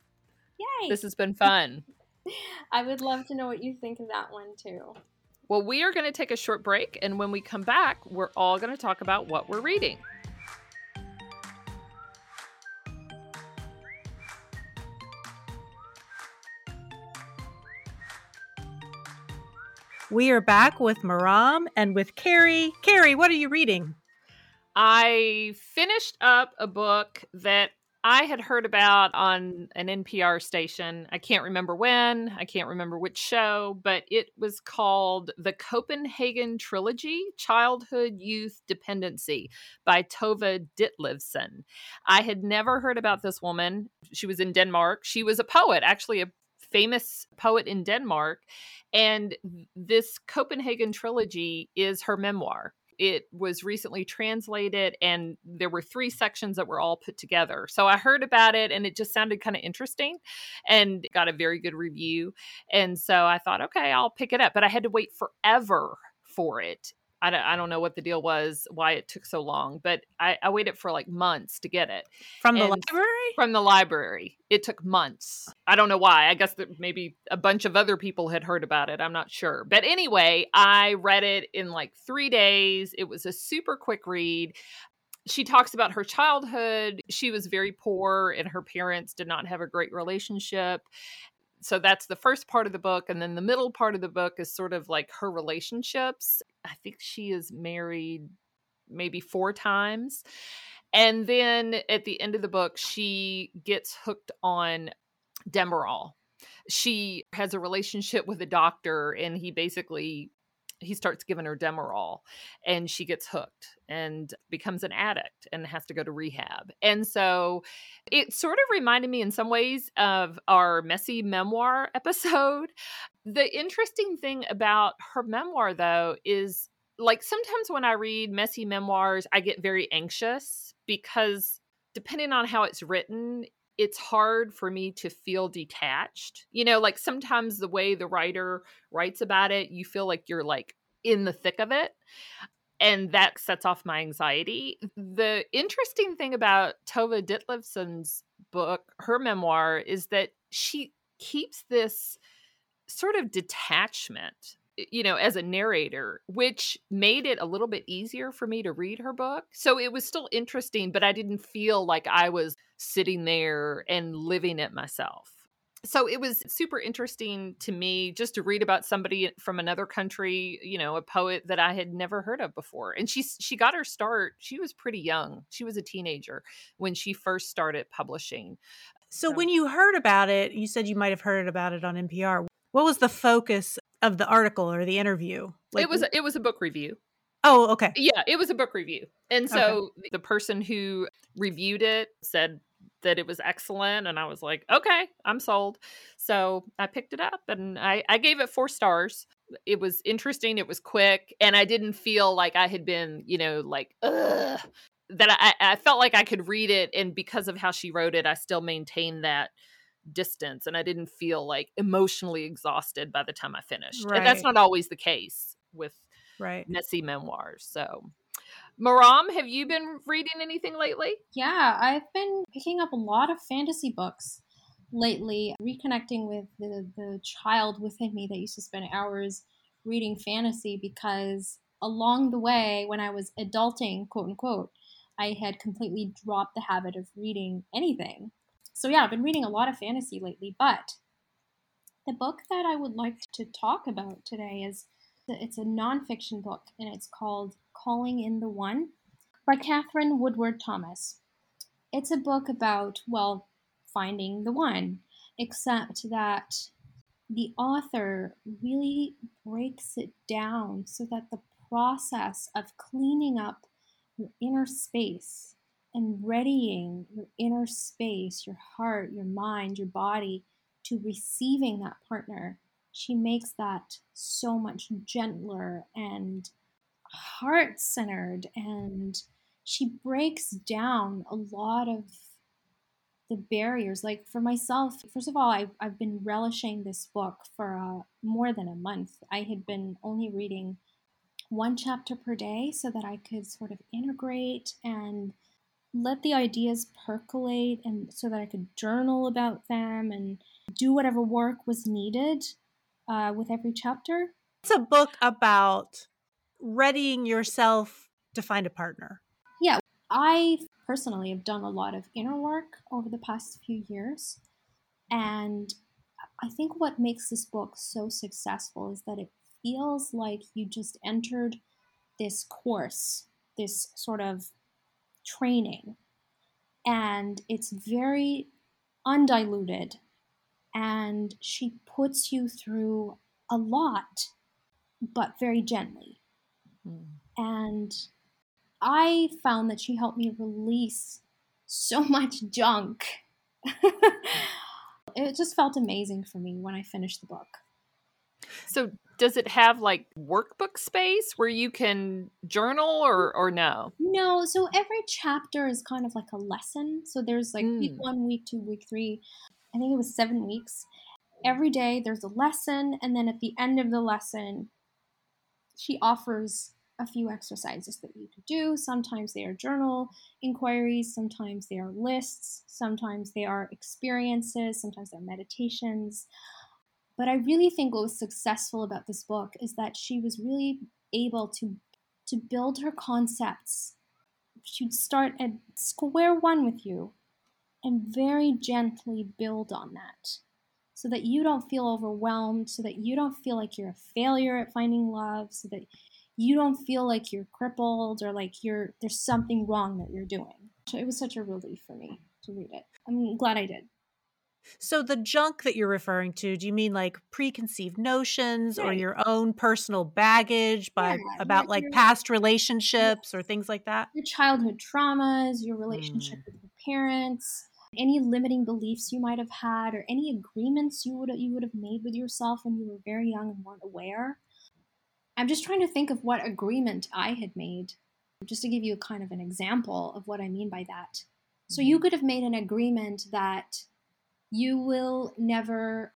yay! This has been fun. (laughs) I would love to know what you think of that one too. Well, we are going to take a short break, and when we come back, we're all going to talk about what we're reading. We are back with Maram and with Carrie. Carrie, what are you reading? I finished up a book that I had heard about on an NPR station. I can't remember when, I can't remember which show, but it was called The Copenhagen Trilogy Childhood Youth Dependency by Tove Ditlevsen. I had never heard about this woman. She was in Denmark. She was a poet, actually, a famous poet in Denmark. And this Copenhagen trilogy is her memoir. It was recently translated, and there were three sections that were all put together. So I heard about it, and it just sounded kind of interesting and got a very good review. And so I thought, okay, I'll pick it up. But I had to wait forever for it I don't, I don't know what the deal was, why it took so long, but I, I waited for like months to get it from the and library. From the library, it took months. I don't know why. I guess that maybe a bunch of other people had heard about it. I'm not sure, but anyway, I read it in like three days. It was a super quick read she talks about her childhood. She was very poor and her parents did not have a great relationship so that's the first part of the book and then the middle part of the book is sort of like her relationships. I think she is married maybe four times and then at the end of the book she gets hooked on demerol. She has a relationship with a doctor and he basically he starts giving her Demerol and she gets hooked and becomes an addict and has to go to rehab. And so it sort of reminded me in some ways of our messy memoir (laughs) episode. The interesting thing about her memoir, though, is like sometimes when I read messy memoirs, I get very anxious because depending on how it's written, it's hard for me to feel detached. You know, like sometimes the way the writer writes about it, you feel like you're like in the thick of it. And that sets off my anxiety. The interesting thing about Tove Ditlevsen's book, her memoir, is that she keeps this sort of detachment you know, as a narrator, which made it a little bit easier for me to read her book. So it was still interesting, but I didn't feel like I was sitting there and living it myself. So it was super interesting to me just to read about somebody from another country, you know, a poet that I had never heard of before. And she she got her start, she was pretty young. She was a teenager when she first started publishing So, so when you heard about it, you said you might have heard about it on NPR. What was the focus of the article or the interview? Like, it was it was a book review. Oh, okay. Yeah, it was a book review. And so okay. the person who reviewed it said that it was excellent and I was like, "Okay, I'm sold." So, I picked it up and I I gave it 4 stars. It was interesting, it was quick, and I didn't feel like I had been, you know, like Ugh, that I, I felt like I could read it and because of how she wrote it, I still maintained that distance and I didn't feel like emotionally exhausted by the time I finished. Right. And that's not always the case with right. messy memoirs. So Maram, have you been reading anything lately? Yeah, I've been picking up a lot of fantasy books lately, reconnecting with the, the child within me that used to spend hours reading fantasy because along the way, when I was adulting, quote unquote, I had completely dropped the habit of reading anything. So, yeah, I've been reading a lot of fantasy lately, but the book that I would like to talk about today is it's a nonfiction book and it's called Calling in the One by Katherine Woodward Thomas. It's a book about, well, finding the one, except that the author really breaks it down so that the process of cleaning up your inner space and readying your inner space, your heart, your mind, your body to receiving that partner, she makes that so much gentler and heart centered. And she breaks down a lot of the barriers. Like for myself, first of all, I've, I've been relishing this book for uh, more than a month. I had been only reading one chapter per day so that I could sort of integrate and let the ideas percolate and so that I could journal about them and do whatever work was needed uh, with every chapter. It's a book about readying yourself to find a partner. Yeah, I personally have done a lot of inner work over the past few years. And I think what makes this book so successful is that it feels like you just entered this course, this sort of training, and it's very undiluted. And she puts you through a lot, but very gently. Mm. And I found that she helped me release so (laughs) much junk. (laughs) it just felt amazing for me when I finished the book. So, does it have like workbook space where you can journal or or no? No. So every chapter is kind of like a lesson. So there's like mm. week one, week two, week three. I think it was seven weeks. Every day there's a lesson, and then at the end of the lesson, she offers a few exercises that you could do. Sometimes they are journal inquiries, sometimes they are lists, sometimes they are experiences, sometimes they're meditations. But I really think what was successful about this book is that she was really able to to build her concepts. She'd start at square one with you and very gently build on that so that you don't feel overwhelmed, so that you don't feel like you're a failure at finding love, so that you don't feel like you're crippled or like you're there's something wrong that you're doing. So it was such a relief for me to read it. I'm glad I did. So the junk that you're referring to, do you mean like preconceived notions right. or your own personal baggage by yeah, about like past relationships or things like that? Your childhood traumas, your relationship mm. with your parents, any limiting beliefs you might have had or any agreements you would you would have made with yourself when you were very young and weren't aware. I'm just trying to think of what agreement I had made just to give you a kind of an example of what I mean by that. So you mm-hmm. could have made an agreement that you will never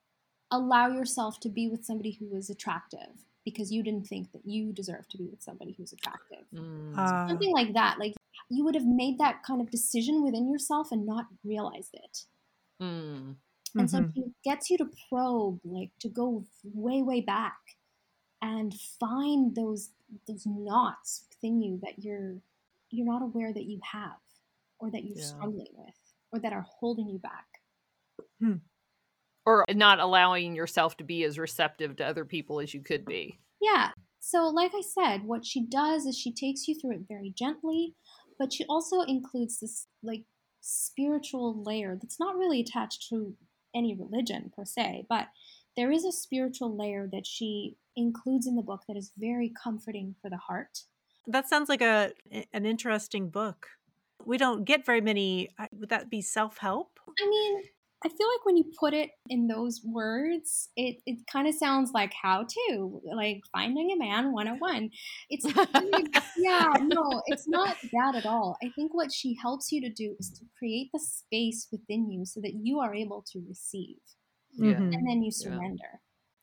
allow yourself to be with somebody who is attractive because you didn't think that you deserve to be with somebody who's attractive. Mm. Uh, Something like that. Like you would have made that kind of decision within yourself and not realized it. Mm. And mm-hmm. so it gets you to probe, like to go way, way back and find those those knots within you that you're you're not aware that you have or that you're yeah. struggling with or that are holding you back. Hmm. Or not allowing yourself to be as receptive to other people as you could be. Yeah. So, like I said, what she does is she takes you through it very gently, but she also includes this like spiritual layer that's not really attached to any religion per se, but there is a spiritual layer that she includes in the book that is very comforting for the heart. That sounds like a an interesting book. We don't get very many. Uh, would that be self help? I mean, I feel like when you put it in those words, it, it kind of sounds like how to, like finding a man 101. It's, (laughs) yeah, no, it's not that at all. I think what she helps you to do is to create the space within you so that you are able to receive. Yeah. Mm-hmm. And then you surrender.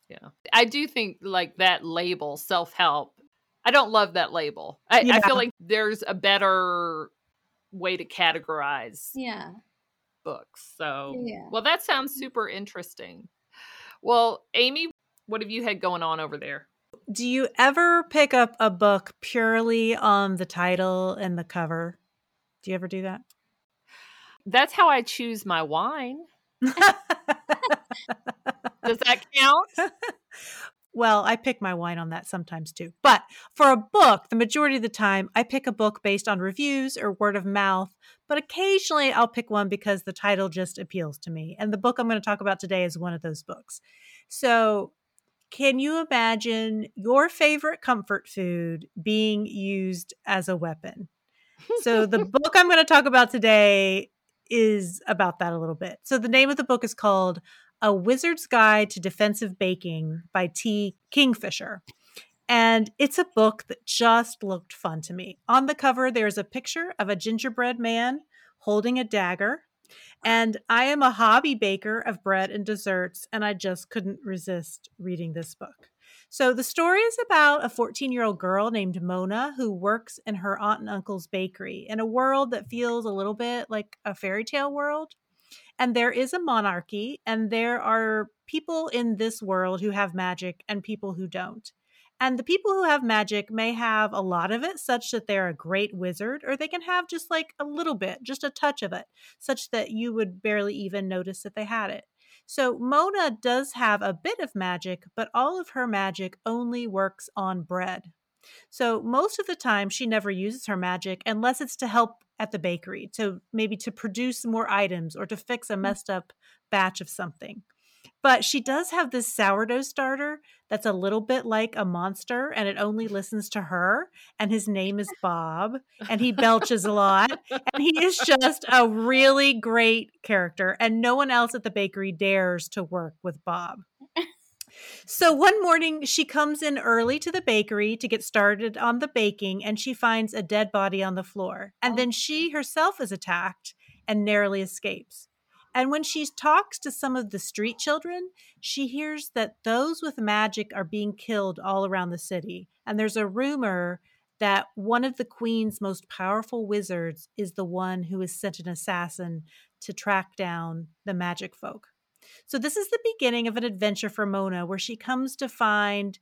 Yeah. yeah. I do think like that label, self help, I don't love that label. I, yeah. I feel like there's a better way to categorize. Yeah books. So, yeah. well, that sounds mm-hmm. super interesting. Well, Amy, what have you had going on over there? Do you ever pick up a book purely on the title and the cover? Do you ever do that? That's how I choose my wine. (laughs) Does that count? (laughs) Well, I pick my wine on that sometimes too. But for a book, the majority of the time, I pick a book based on reviews or word of mouth. But occasionally, I'll pick one because the title just appeals to me. And the book I'm going to talk about today is one of those books. So, can you imagine your favorite comfort food being used as a weapon? So, the (laughs) book I'm going to talk about today is about that a little bit. So, the name of the book is called a Wizard's Guide to Defensive Baking by T. Kingfisher. And it's a book that just looked fun to me. On the cover, there's a picture of a gingerbread man holding a dagger. And I am a hobby baker of bread and desserts, and I just couldn't resist reading this book. So, the story is about a 14 year old girl named Mona who works in her aunt and uncle's bakery in a world that feels a little bit like a fairy tale world. And there is a monarchy, and there are people in this world who have magic and people who don't. And the people who have magic may have a lot of it, such that they're a great wizard, or they can have just like a little bit, just a touch of it, such that you would barely even notice that they had it. So Mona does have a bit of magic, but all of her magic only works on bread. So most of the time, she never uses her magic unless it's to help at the bakery, to maybe to produce more items or to fix a mm. messed up batch of something. But she does have this sourdough starter that's a little bit like a monster and it only listens to her. And his name is Bob and he belches a lot. And he is just a really great character. And no one else at the bakery dares to work with Bob. So one morning, she comes in early to the bakery to get started on the baking, and she finds a dead body on the floor. And then she herself is attacked and narrowly escapes. And when she talks to some of the street children, she hears that those with magic are being killed all around the city. And there's a rumor that one of the queen's most powerful wizards is the one who has sent an assassin to track down the magic folk. So, this is the beginning of an adventure for Mona where she comes to find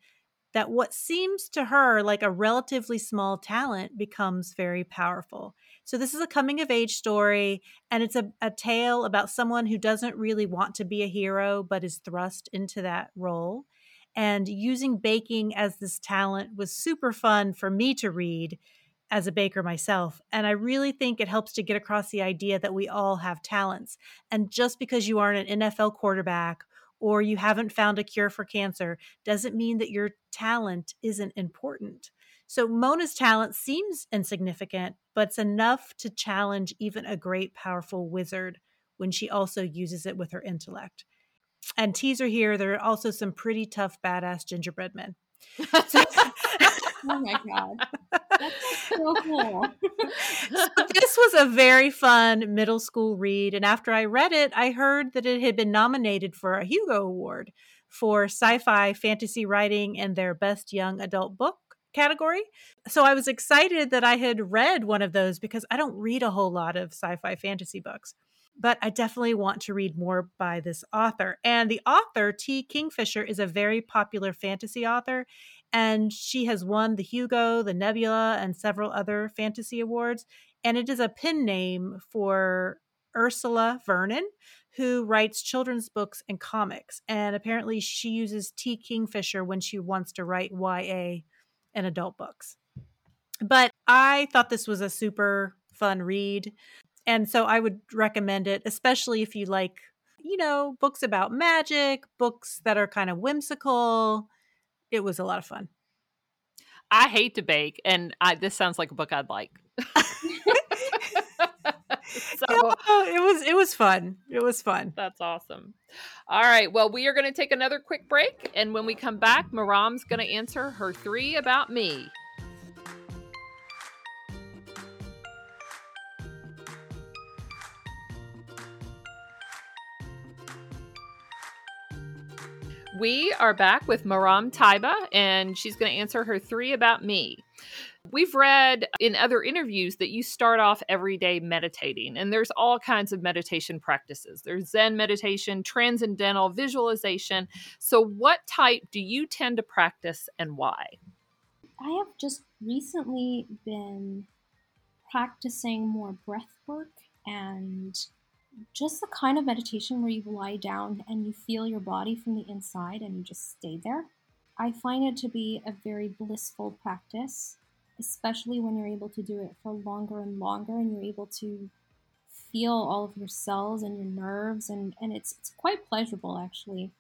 that what seems to her like a relatively small talent becomes very powerful. So, this is a coming of age story, and it's a, a tale about someone who doesn't really want to be a hero but is thrust into that role. And using baking as this talent was super fun for me to read as a baker myself. And I really think it helps to get across the idea that we all have talents. And just because you aren't an NFL quarterback or you haven't found a cure for cancer doesn't mean that your talent isn't important. So Mona's talent seems insignificant, but it's enough to challenge even a great, powerful wizard when she also uses it with her intellect. And teaser here, there are also some pretty tough, badass gingerbread men. (laughs) So, oh my god, that's so cool. (laughs) so this was a very fun middle school read, and after I read it, I heard that it had been nominated for a Hugo Award for sci-fi fantasy writing in their best young adult book category. So I was excited that I had read one of those because I don't read a whole lot of sci-fi fantasy books but I definitely want to read more by this author. And the author, T. Kingfisher, is a very popular fantasy author, and she has won the Hugo, the Nebula, and several other fantasy awards. And it is a pen name for Ursula Vernon, who writes children's books and comics. And apparently, she uses T. Kingfisher when she wants to write YA and adult books. But I thought this was a super fun read. And so I would recommend it, especially if you like, you know, books about magic, books that are kind of whimsical. It was a lot of fun. I hate to bake, and I, this sounds like a book I'd like. (laughs) (laughs) so it was it was fun. It was fun. That's awesome. All right. Well, we are going to take another quick break, and when we come back, Maram's going to answer her three about me. We are back with Maram Taibah, and she's going to answer her three about me. We've read in other interviews that you start off every day meditating, and there's all kinds of meditation practices. There's Zen meditation, transcendental visualization. So, what type do you tend to practice and why? I have just recently been practicing more breath work and just the kind of meditation where you lie down and you feel your body from the inside and you just stay there. I find it to be a very blissful practice, especially when you're able to do it for longer and longer and you're able to feel all of your cells and your nerves and, and it's it's quite pleasurable actually.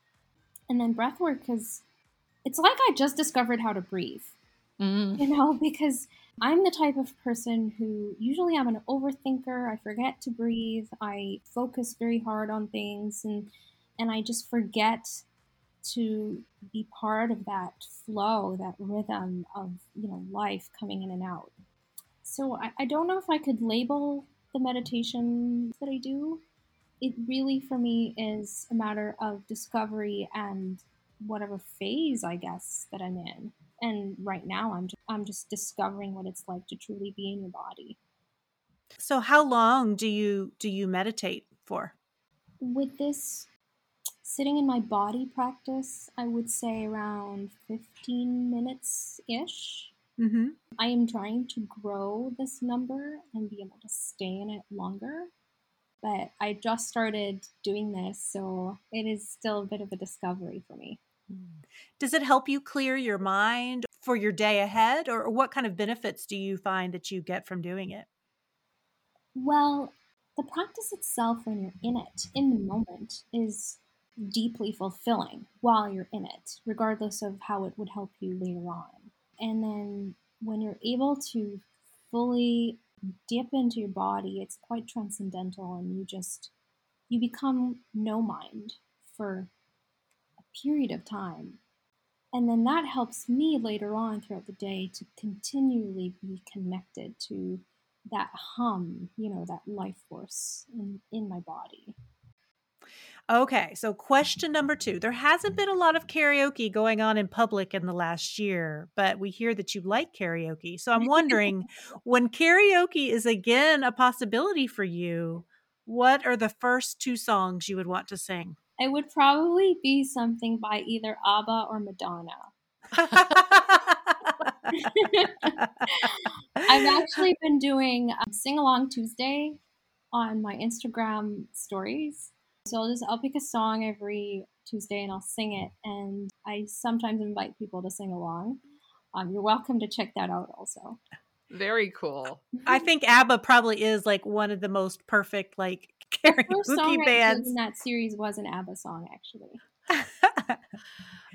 And then breath work is it's like I just discovered how to breathe. Mm. You know, (laughs) because I'm the type of person who usually I'm an overthinker. I forget to breathe. I focus very hard on things and and I just forget to be part of that flow, that rhythm of, you know, life coming in and out. So I, I don't know if I could label the meditation that I do. It really for me is a matter of discovery and whatever phase I guess that I'm in and right now i'm just, i'm just discovering what it's like to truly be in your body. So how long do you do you meditate for? With this sitting in my body practice i would say around 15 minutes ish mm-hmm. i am trying to grow this number and be able to stay in it longer but i just started doing this so it is still a bit of a discovery for me Mm. does it help you clear your mind for your day ahead, or what kind of benefits do you find that you get from doing it? Well, the practice itself, when you're in it, in the moment, is deeply fulfilling while you're in it, regardless of how it would help you later on. And then when you're able to fully dip into your body, it's quite transcendental, and you just you become no mind for period of time. And then that helps me later on throughout the day to continually be connected to that hum, you know, that life force in, in my body. Okay, so question number two. There hasn't been a lot of karaoke going on in public in the last year, but we hear that you like karaoke. So I'm wondering (laughs) when karaoke is again a possibility for you, what are the first two songs you would want to sing? It would probably be something by either ABBA or Madonna. I've actually been doing um, Sing Along Tuesday on my Instagram stories. So I'll just I'll pick a song every Tuesday and I'll sing it, and I sometimes invite people to sing along. Um, you're welcome to check that out also. Very cool. I think ABBA probably is like one of the most perfect like karaoke bands. in that series was an ABBA song, actually. (laughs)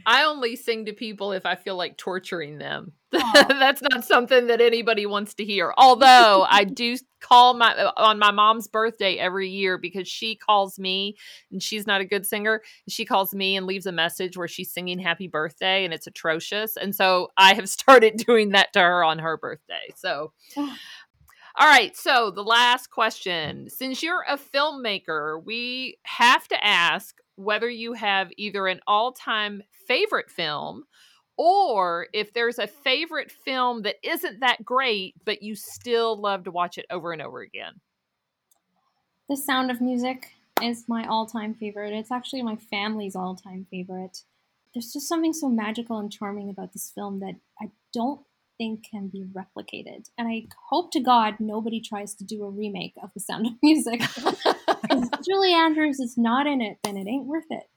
I only sing to people if I feel like torturing them. (laughs) That's not something that anybody wants to hear. Although I (laughs) do call my uh, on my mom's birthday every year because she calls me and she's not a good singer. She calls me and leaves a message where she's singing happy birthday and it's atrocious. And so I have started doing that to her on her birthday. So (sighs) ah. All right, so the last question. Since you're a filmmaker, we have to ask whether you have either an all time favorite film or if there's a favorite film that isn't that great, but you still love to watch it over and over again. The Sound of Music is my all time favorite. It's actually my family's all time favorite. There's just something so magical and charming about this film that I don't think can be replicated. And I hope to God nobody tries to do a remake of The Sound of Music. (laughs) Julie Andrews is not in it, then it ain't worth it.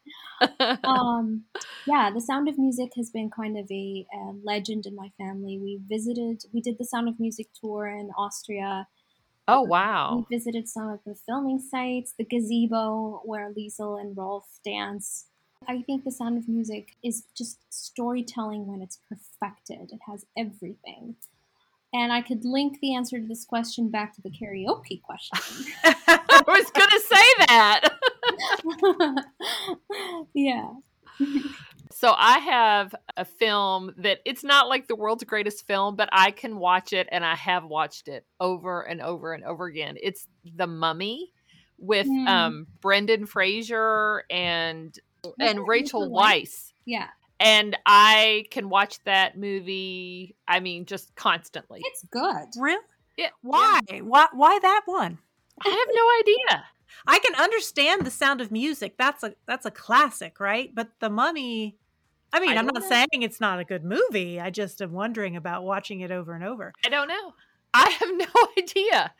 Um, yeah, The Sound of Music has been kind of a, a, legend in my family. We visited, we did the Sound of Music tour in Austria. Oh wow! We visited some of the filming sites, the gazebo where Liesl and Rolf dance. I think The Sound of Music is just storytelling when it's perfected. It has everything. And I could link the answer to this question back to the karaoke question. (laughs) I was going to say that. (laughs) yeah. So I have a film that it's not like the world's greatest film, but I can watch it and I have watched it over and over and over again. It's The Mummy with mm. um, Brendan Fraser and and Rachel Weisz. Yeah. And I can watch that movie, I mean, just constantly. It's good. Really? Yeah. Why? Yeah. Why why that one? I have no idea. I can understand the sound of music. That's a that's a classic, right? But the mummy I mean, I am not know. saying it's not a good movie. I just am wondering about watching it over and over. I don't know. I have (laughs) no idea.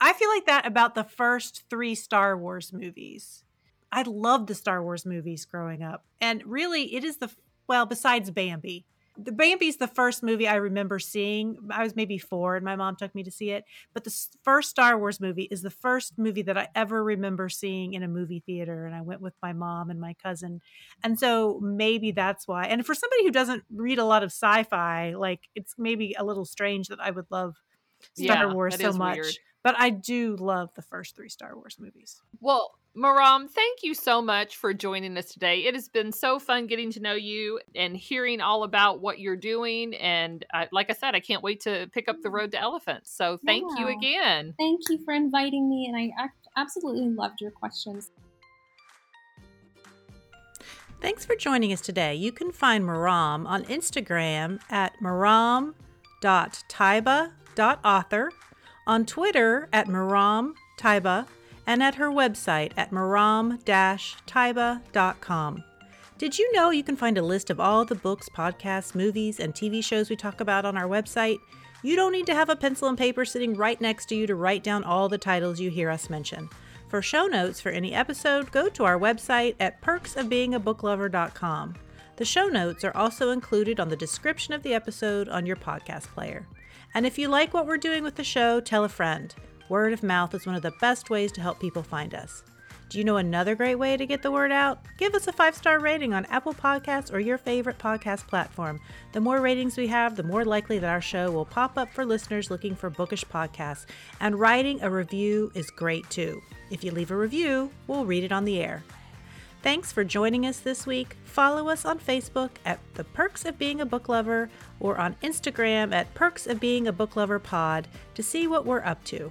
I feel like that about the first three Star Wars movies. I loved the Star Wars movies growing up. And really, it is the, well, besides Bambi, the Bambi's the first movie I remember seeing. I was maybe four and my mom took me to see it. But the first Star Wars movie is the first movie that I ever remember seeing in a movie theater. And I went with my mom and my cousin. And so maybe that's why. And for somebody who doesn't read a lot of sci fi, like it's maybe a little strange that I would love Star yeah, Wars so much. Weird. But I do love the first three Star Wars movies. Well, Maram, thank you so much for joining us today. It has been so fun getting to know you and hearing all about what you're doing. And uh, like I said, I can't wait to pick up the road to elephants. So thank yeah. you again. Thank you for inviting me. And I absolutely loved your questions. Thanks for joining us today. You can find Maram on Instagram at maram.taiba.author, on Twitter at maram.taiba, and at her website at maram-taiba.com. Did you know you can find a list of all the books, podcasts, movies, and TV shows we talk about on our website? You don't need to have a pencil and paper sitting right next to you to write down all the titles you hear us mention. For show notes for any episode, go to our website at perksofbeingabooklover.com. The show notes are also included on the description of the episode on your podcast player. And if you like what we're doing with the show, tell a friend. Word of mouth is one of the best ways to help people find us. Do you know another great way to get the word out? Give us a five star rating on Apple Podcasts or your favorite podcast platform. The more ratings we have, the more likely that our show will pop up for listeners looking for bookish podcasts. And writing a review is great too. If you leave a review, we'll read it on the air. Thanks for joining us this week. Follow us on Facebook at The Perks of Being a Book Lover or on Instagram at Perks of Being a Book Lover Pod to see what we're up to.